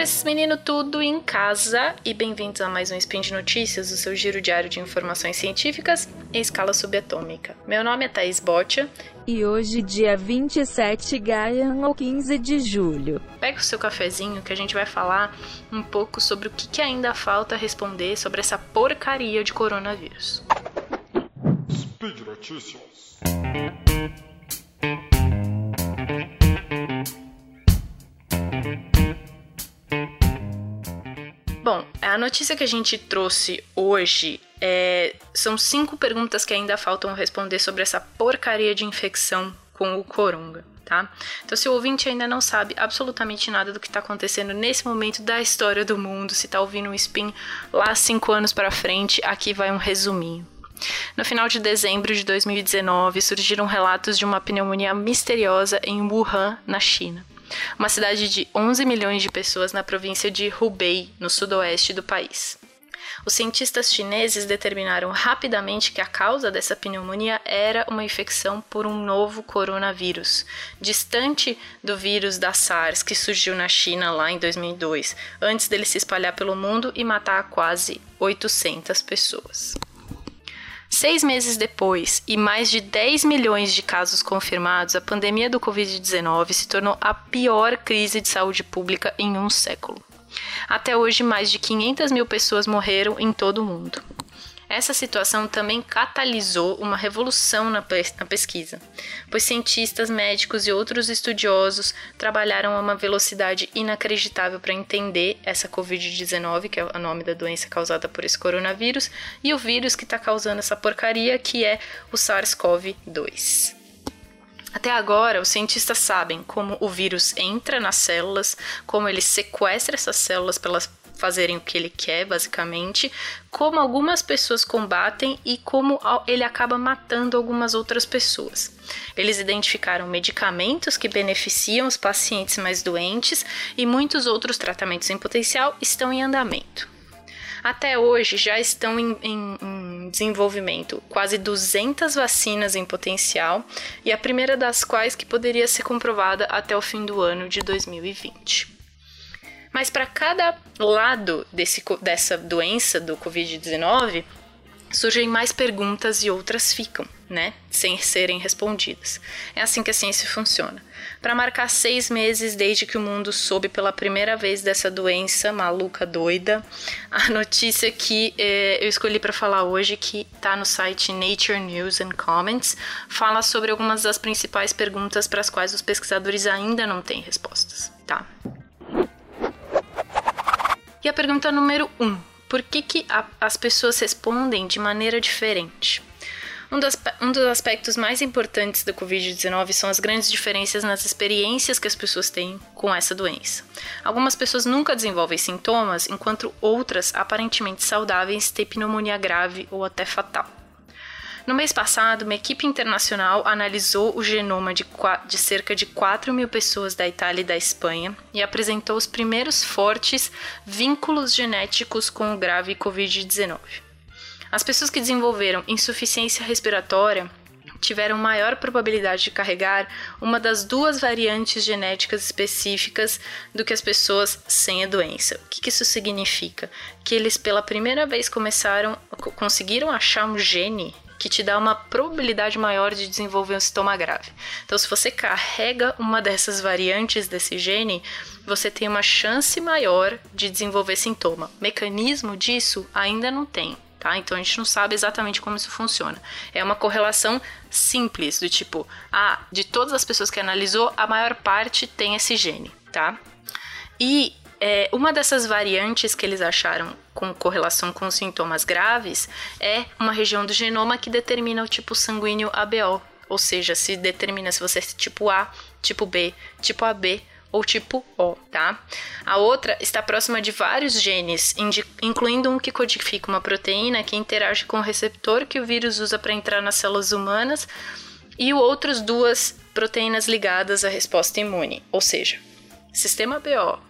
para esses meninos tudo em casa e bem-vindos a mais um Spin de Notícias, o seu giro diário de informações científicas em escala subatômica. Meu nome é Thaís Botia e hoje, dia 27 Gaia, ou 15 de julho. Pega o seu cafezinho que a gente vai falar um pouco sobre o que, que ainda falta responder sobre essa porcaria de coronavírus. Speed Notícias. A notícia que a gente trouxe hoje é, são cinco perguntas que ainda faltam responder sobre essa porcaria de infecção com o coronga. Tá? Então, se o ouvinte ainda não sabe absolutamente nada do que está acontecendo nesse momento da história do mundo, se está ouvindo um spin lá cinco anos para frente, aqui vai um resuminho. No final de dezembro de 2019, surgiram relatos de uma pneumonia misteriosa em Wuhan, na China uma cidade de 11 milhões de pessoas na província de Hubei, no sudoeste do país. Os cientistas chineses determinaram rapidamente que a causa dessa pneumonia era uma infecção por um novo coronavírus, distante do vírus da SARS que surgiu na China lá em 2002, antes dele se espalhar pelo mundo e matar quase 800 pessoas. Seis meses depois e mais de 10 milhões de casos confirmados, a pandemia do Covid-19 se tornou a pior crise de saúde pública em um século. Até hoje, mais de 500 mil pessoas morreram em todo o mundo. Essa situação também catalisou uma revolução na, na pesquisa, pois cientistas, médicos e outros estudiosos trabalharam a uma velocidade inacreditável para entender essa Covid-19, que é o nome da doença causada por esse coronavírus, e o vírus que está causando essa porcaria, que é o SARS-CoV-2. Até agora, os cientistas sabem como o vírus entra nas células, como ele sequestra essas células pelas fazerem o que ele quer, basicamente, como algumas pessoas combatem e como ele acaba matando algumas outras pessoas. Eles identificaram medicamentos que beneficiam os pacientes mais doentes e muitos outros tratamentos em potencial estão em andamento. Até hoje já estão em, em, em, desenvolvimento quase 200 vacinas em potencial e a primeira das quais que poderia ser comprovada até o fim do ano de 2020. Mas para cada lado desse, dessa doença do Covid-19, surgem mais perguntas e outras ficam, né? Sem serem respondidas. É assim que a ciência funciona. Para marcar seis meses desde que o mundo soube pela primeira vez dessa doença maluca doida, a notícia que eh, eu escolhi para falar hoje, que está no site Nature News and Comments, fala sobre algumas das principais perguntas para as quais os pesquisadores ainda não têm respostas, tá? E a pergunta número 1: um, por que, que a, as pessoas respondem de maneira diferente? Um, das, um dos aspectos mais importantes da Covid-19 são as grandes diferenças nas experiências que as pessoas têm com essa doença. Algumas pessoas nunca desenvolvem sintomas, enquanto outras, aparentemente saudáveis, têm pneumonia grave ou até fatal. No mês passado, uma equipe internacional analisou o genoma de, de, cerca de 4 mil pessoas da Itália e da Espanha e apresentou os primeiros fortes vínculos genéticos com o grave Covid-19. As pessoas que desenvolveram insuficiência respiratória tiveram maior probabilidade de carregar uma das duas variantes genéticas específicas do que as pessoas sem a doença. O que, isso significa? Que eles pela primeira vez começaram, conseguiram achar um gene que te dá uma probabilidade maior de desenvolver um sintoma grave. Então, se você carrega uma dessas variantes desse gene, você tem uma chance maior de desenvolver sintoma. Mecanismo disso ainda não tem. Tá? Então a gente não sabe exatamente como isso funciona. É uma correlação simples, do tipo, ah, de todas as pessoas que analisou, a maior parte tem esse gene, tá? E é, uma dessas variantes que eles acharam com correlação com sintomas graves é uma região do genoma que determina o tipo sanguíneo ABO, ou seja, se determina se você é tipo A, tipo B, tipo AB ou tipo O, tá? A outra está próxima de vários genes, incluindo um que codifica uma proteína que interage com o receptor que o vírus usa para entrar nas células humanas e outras duas proteínas ligadas à resposta imune, ou seja, sistema BO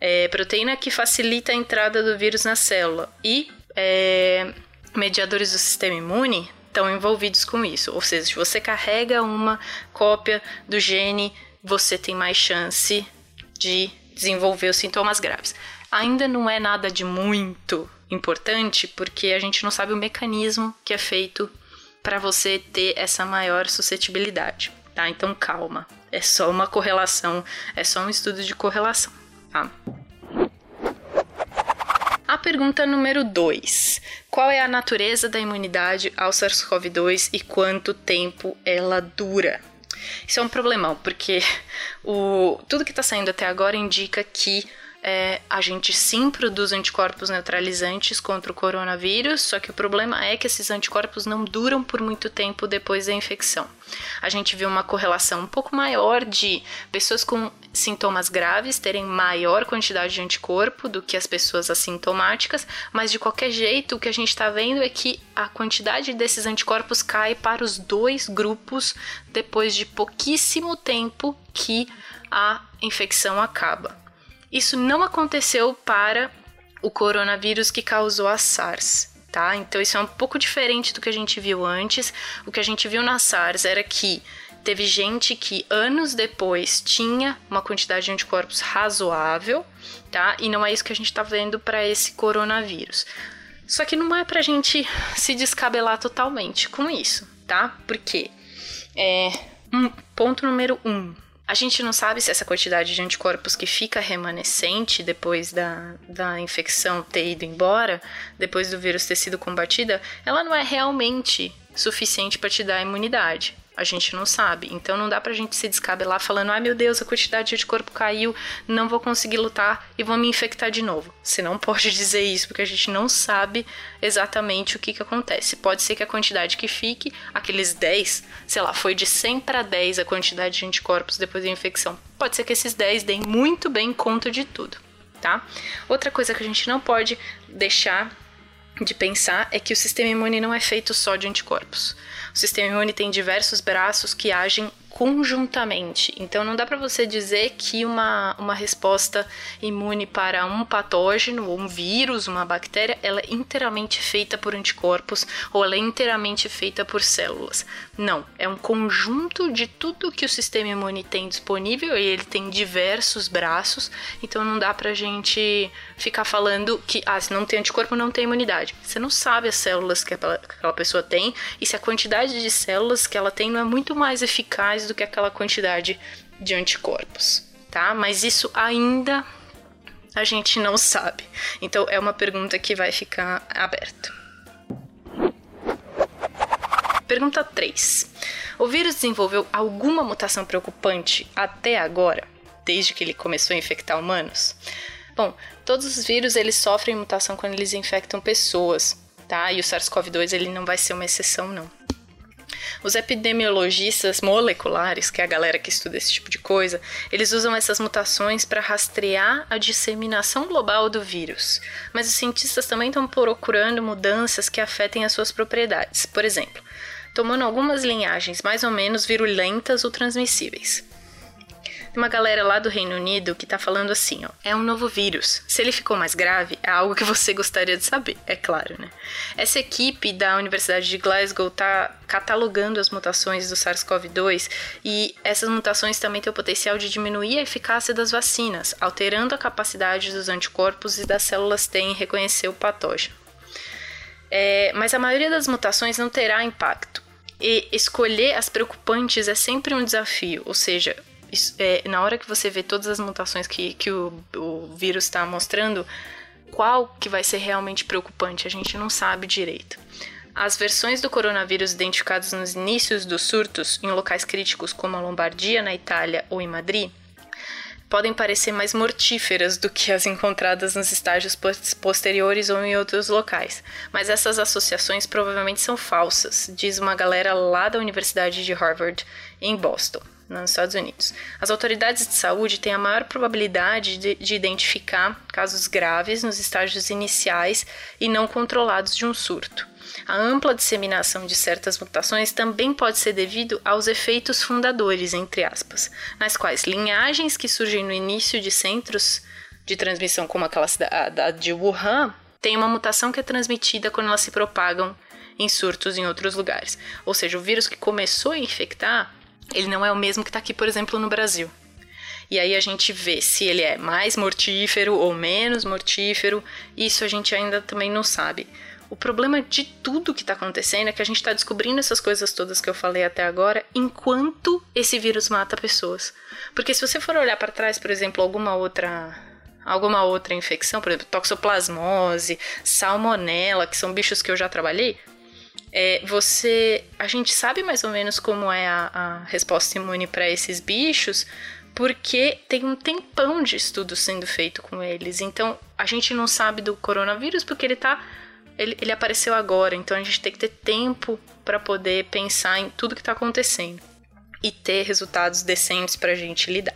é, proteína que facilita a entrada do vírus na célula e é, mediadores do sistema imune estão envolvidos com isso. Ou seja, se você carrega uma cópia do gene, você tem mais chance de desenvolveu sintomas graves. Ainda não é nada de muito importante, porque a gente não sabe o mecanismo que é feito para você ter essa maior suscetibilidade, tá? Então calma, é só uma correlação, é só um estudo de correlação, tá? A pergunta número 2. Qual é a natureza da imunidade ao SARS-CoV-2 e quanto tempo ela dura? Isso é um problemão, porque o, tudo que está saindo até agora indica que é, a gente sim produz anticorpos neutralizantes contra o coronavírus, só que o problema é que esses anticorpos não duram por muito tempo depois da infecção. A gente viu uma correlação um pouco maior de pessoas com sintomas graves terem maior quantidade de anticorpo do que as pessoas assintomáticas, mas de qualquer jeito o que a gente está vendo é que a quantidade desses anticorpos cai para os dois grupos depois de pouquíssimo tempo que a infecção acaba. Isso não aconteceu para o coronavírus que causou a SARS, tá? Então isso é um pouco diferente do que a gente viu antes. O que a gente viu na SARS era que teve gente que anos depois tinha uma quantidade de anticorpos razoável, tá? E não é isso que a gente tá vendo para esse coronavírus. Só que não é pra gente se descabelar totalmente com isso, tá? Porque é um, ponto número um, a gente não sabe se essa quantidade de anticorpos que fica remanescente depois da, da infecção ter ido embora, depois do vírus ter sido combatida, ela não é realmente suficiente para te dar imunidade. A gente não sabe. Então não dá pra gente se descabelar falando: ai meu Deus, a quantidade de corpo caiu, não vou conseguir lutar e vou me infectar de novo. Você não pode dizer isso, porque a gente não sabe exatamente o que, que acontece. Pode ser que a quantidade que fique, aqueles 10, sei lá, foi de 100 para 10 a quantidade de anticorpos depois da infecção. Pode ser que esses 10 deem muito bem conta de tudo, tá? Outra coisa que a gente não pode deixar de pensar é que o sistema imune não é feito só de anticorpos. O sistema imune tem diversos braços que agem conjuntamente. Então não dá para você dizer que uma, uma resposta imune para um patógeno, um vírus, uma bactéria, ela é inteiramente feita por anticorpos ou ela é inteiramente feita por células. Não, é um conjunto de tudo que o sistema imune tem disponível e ele tem diversos braços, então não dá pra gente ficar falando que ah, se não tem anticorpo não tem imunidade. Você não sabe as células que aquela pessoa tem e se a quantidade de células que ela tem não é muito mais eficaz do que aquela quantidade de anticorpos, tá? Mas isso ainda a gente não sabe. Então é uma pergunta que vai ficar aberta. Pergunta 3. O vírus desenvolveu alguma mutação preocupante até agora, desde que ele começou a infectar humanos? Bom, todos os vírus eles sofrem mutação quando eles infectam pessoas, tá? E o SARS-CoV-2 ele não vai ser uma exceção não. Os epidemiologistas moleculares, que é a galera que estuda esse tipo de coisa, eles usam essas mutações para rastrear a disseminação global do vírus. Mas os cientistas também estão procurando mudanças que afetem as suas propriedades. Por exemplo, tomando algumas linhagens mais ou menos virulentas ou transmissíveis. Uma galera lá do Reino Unido que tá falando assim, ó. É um novo vírus. Se ele ficou mais grave, é algo que você gostaria de saber, é claro, né? Essa equipe da Universidade de Glasgow tá catalogando as mutações do SARS-CoV-2 e essas mutações também têm o potencial de diminuir a eficácia das vacinas, alterando a capacidade dos anticorpos e das células T em reconhecer o patógeno. É, mas a maioria das mutações não terá impacto. E escolher as preocupantes é sempre um desafio, ou seja, isso, é, na hora que você vê todas as mutações que, que o, o vírus está mostrando, qual que vai ser realmente preocupante? A gente não sabe direito. As versões do coronavírus identificadas nos inícios dos surtos em locais críticos como a Lombardia, na Itália ou em Madrid, podem parecer mais mortíferas do que as encontradas nos estágios posteriores ou em outros locais. Mas essas associações provavelmente são falsas, diz uma galera lá da Universidade de Harvard, em Boston nos Estados Unidos. As autoridades de saúde têm a maior probabilidade de, de, identificar casos graves nos estágios iniciais e não controlados de um surto. A ampla disseminação de certas mutações também pode ser devido aos efeitos fundadores, entre aspas, nas quais linhagens que surgem no início de centros de transmissão, como aquela da, de Wuhan, têm uma mutação que é transmitida quando elas se propagam em surtos em outros lugares. Ou seja, o vírus que começou a infectar ele não é o mesmo que está aqui, por exemplo, no Brasil. E aí a gente vê se ele é mais mortífero ou menos mortífero. Isso a gente ainda também não sabe. O problema de tudo que está acontecendo é que a gente está descobrindo essas coisas todas que eu falei até agora enquanto esse vírus mata pessoas. Porque se você for olhar para trás, por exemplo, alguma outra alguma outra infecção, por exemplo, toxoplasmose, salmonela, que são bichos que eu já trabalhei, é, você, a gente sabe mais ou menos como é a, a resposta imune para esses bichos, porque tem um tempão de estudo sendo feito com eles. Então, a gente não sabe do coronavírus porque ele tá ele, ele apareceu agora, então a gente tem que ter tempo para poder pensar em tudo que está acontecendo e ter resultados decentes para a gente lidar.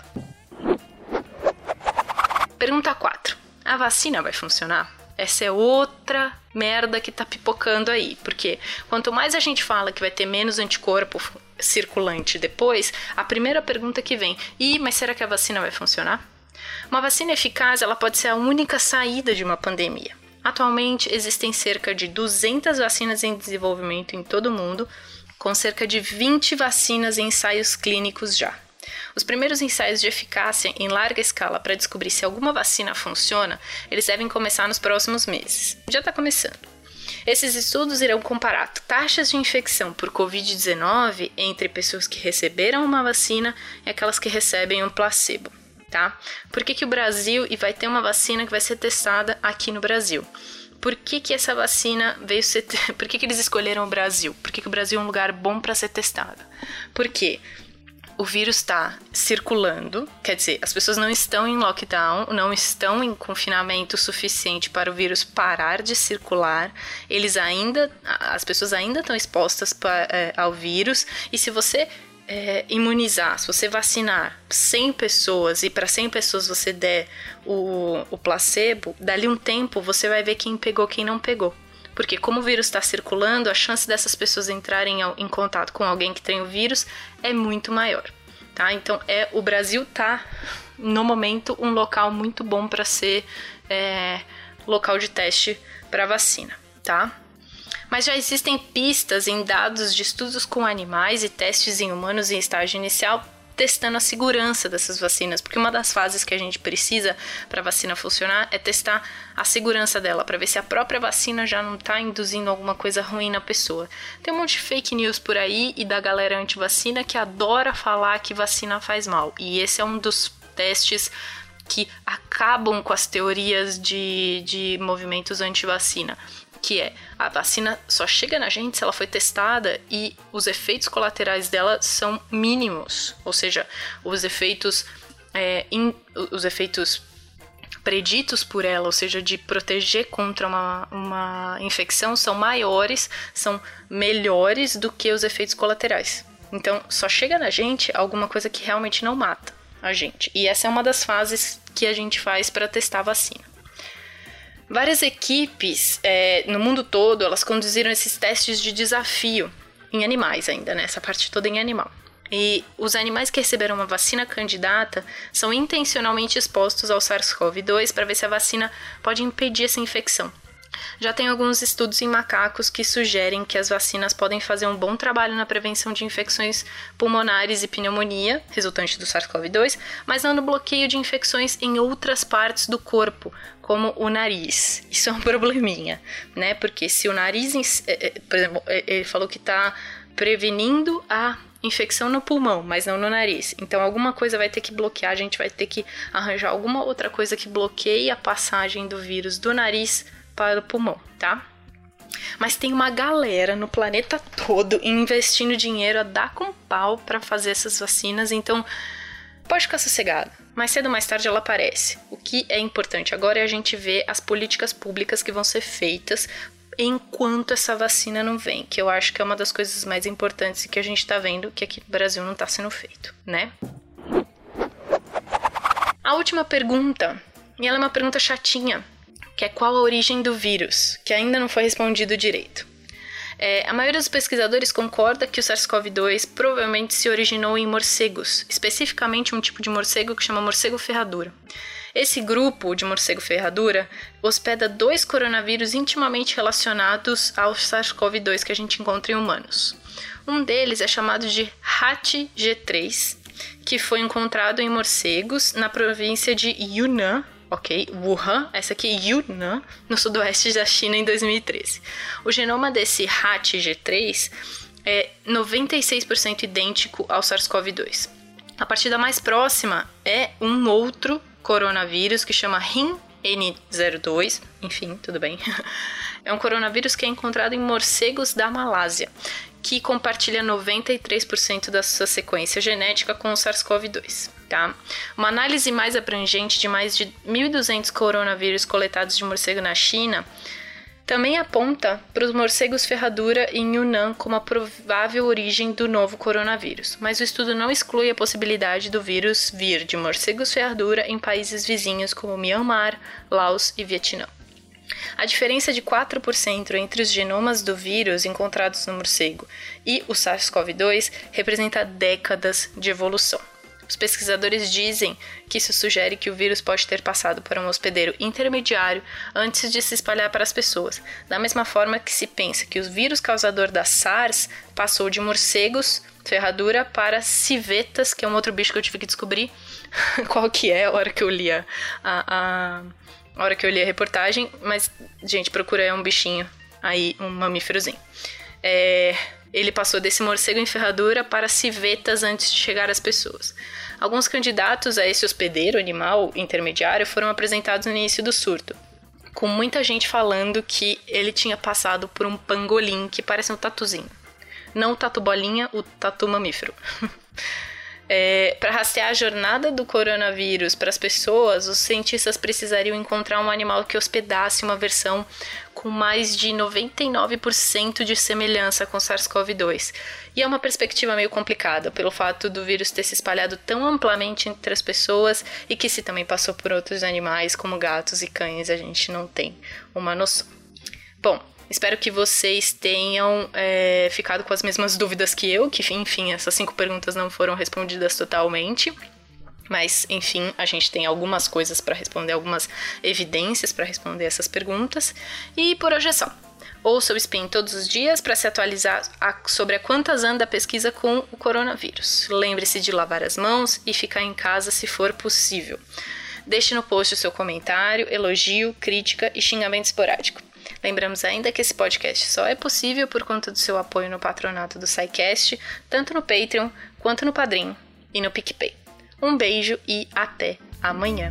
Pergunta 4. A vacina vai funcionar? Essa é outra merda que tá pipocando aí, porque quanto mais a gente fala que vai ter menos anticorpo circulante depois, a primeira pergunta que vem: "E, mas será que a vacina vai funcionar?" Uma vacina eficaz, ela pode ser a única saída de uma pandemia. Atualmente existem cerca de 200 vacinas em desenvolvimento em todo o mundo, com cerca de 20 vacinas em ensaios clínicos já. Os primeiros ensaios de eficácia em larga escala para descobrir se alguma vacina funciona, eles devem começar nos próximos meses. Já está começando. Esses estudos irão comparar taxas de infecção por Covid-19 entre pessoas que receberam uma vacina e aquelas que recebem um placebo tá? Por que, que o Brasil e vai ter uma vacina que vai ser testada aqui no Brasil? Por que, que essa vacina veio ser. Por que, que eles escolheram o Brasil? Por que, que o Brasil é um lugar bom para ser testado? Porque o vírus está circulando, quer dizer, as pessoas não estão em lockdown, não estão em confinamento suficiente para o vírus parar de circular. Eles ainda, as pessoas ainda estão expostas pra, é, ao vírus. E se você é, imunizar, se você vacinar 100 pessoas e para 100 pessoas você der o, o placebo, dali um tempo você vai ver quem pegou, quem não pegou. Porque como o vírus está circulando, a chance dessas pessoas entrarem em contato com alguém que tem o vírus é muito maior, tá? Então é o Brasil tá no momento um local muito bom para ser é, local de teste para vacina, tá? mas já existem pistas em dados de estudos com animais e testes em humanos em estágio inicial testando a segurança dessas vacinas, porque uma das fases que a gente precisa para a vacina funcionar é testar a segurança dela, para ver se a própria vacina já não está induzindo alguma coisa ruim na pessoa. Tem um monte de fake news por aí e da galera anti-vacina que adora falar que vacina faz mal, e esse é um dos testes que acabam com as teorias de, de movimentos anti-vacina que é a vacina só chega na gente se ela foi testada e os efeitos colaterais dela são mínimos, ou seja, os efeitos é, in, os efeitos preditos por ela, ou seja, de proteger contra uma, uma infecção, são maiores, são melhores do que os efeitos colaterais. Então, só chega na gente alguma coisa que realmente não mata a gente. E essa é uma das fases que a gente faz para testar a vacina. Várias equipes é, no mundo todo elas conduziram esses testes de desafio em animais ainda, né? Essa parte toda em animal. E os animais que receberam uma vacina candidata são intencionalmente expostos ao SARS-CoV-2 para ver se a vacina pode impedir essa infecção. Já tem alguns estudos em macacos que sugerem que as vacinas podem fazer um bom trabalho na prevenção de infecções pulmonares e pneumonia, resultante do SARS-CoV-2, mas não no bloqueio de infecções em outras partes do corpo, como o nariz. Isso é um probleminha, né? Porque se o nariz, é, é, por exemplo, é, ele falou que está prevenindo a infecção no pulmão, mas não no nariz. Então alguma coisa vai ter que bloquear, a gente vai ter que arranjar alguma outra coisa que bloqueie a passagem do vírus do nariz para o pulmão, tá? Mas tem uma galera no planeta todo investindo dinheiro a dar com pau para fazer essas vacinas, então pode ficar sossegado. Mais cedo ou mais tarde ela aparece. O que é importante agora é a gente ver as políticas públicas que vão ser feitas enquanto essa vacina não vem, que eu acho que é uma das coisas mais importantes que a gente está vendo que aqui no Brasil não está sendo feito, né? A última pergunta, e ela é uma pergunta chatinha, que é qual a origem do vírus, que ainda não foi respondido direito. É, a maioria dos pesquisadores concorda que o SARS-CoV-2 provavelmente se originou em morcegos, especificamente um tipo de morcego que chama morcego ferradura. Esse grupo de morcego ferradura hospeda dois coronavírus intimamente relacionados ao SARS-CoV-2 que a gente encontra em humanos. Um deles é chamado de HAT-G3 que foi encontrado em morcegos na província de Yunnan, ok? Wuhan, essa aqui Yunnan, no sudoeste da China em 2013. O genoma desse HAT G3 é 96% idêntico ao SARS-CoV-2. A partida mais próxima é um outro coronavírus que chama RIN N02, enfim, tudo bem. É um coronavírus que é encontrado em morcegos da Malásia, que compartilha 93% da sua sequência genética com o SARS-CoV-2. Tá? Uma análise mais abrangente de mais de 1.200 coronavírus coletados de morcego na China também aponta para os morcegos ferradura em Yunnan como a provável origem do novo coronavírus, mas o estudo não exclui a possibilidade do vírus vir de morcegos ferradura em países vizinhos como Myanmar, Laos e Vietnã. A diferença de 4% entre os genomas do vírus encontrados no morcego e o SARS-CoV-2 representa décadas de evolução. Os pesquisadores dizem que isso sugere que o vírus pode ter passado por um hospedeiro intermediário antes de se espalhar para as pessoas, da mesma forma que se pensa que o vírus causador da SARS passou de morcegos, ferradura, para civetas, que é um outro bicho que eu tive que descobrir qual que é a hora que eu li a, a, a hora que eu li a reportagem, mas, gente, procura é um bichinho aí, um mamíferozinho. É, ele passou desse morcego em ferradura para civetas antes de chegar às pessoas. Alguns candidatos a esse hospedeiro animal intermediário foram apresentados no início do surto, com muita gente falando que ele tinha passado por um pangolim que parece um tatuzinho. Não o tatu bolinha, o tatu mamífero. É, para rastrear a jornada do coronavírus para as pessoas, os cientistas precisariam encontrar um animal que hospedasse uma versão com mais de 99% de semelhança com SARS-CoV-2. E é uma perspectiva meio complicada, pelo fato do vírus ter se espalhado tão amplamente entre as pessoas e que se também passou por outros animais, como gatos e cães, a gente não tem uma noção. Bom, Espero que vocês tenham é, ficado com as mesmas dúvidas que eu, que enfim, essas cinco perguntas não foram respondidas totalmente. Mas, enfim, a gente tem algumas coisas para responder, algumas evidências para responder essas perguntas. E por hoje é só. Ouça o Spin todos os dias para se atualizar a, sobre a quantas anda a pesquisa com o coronavírus. Lembre-se de lavar as mãos e ficar em casa se for possível. Deixe no post o seu comentário, elogio, crítica e xingamento esporádico. Lembramos ainda que esse podcast só é possível por conta do seu apoio no patronato do SciCast, tanto no Patreon quanto no Padrim e no PicPay. Um beijo e até amanhã!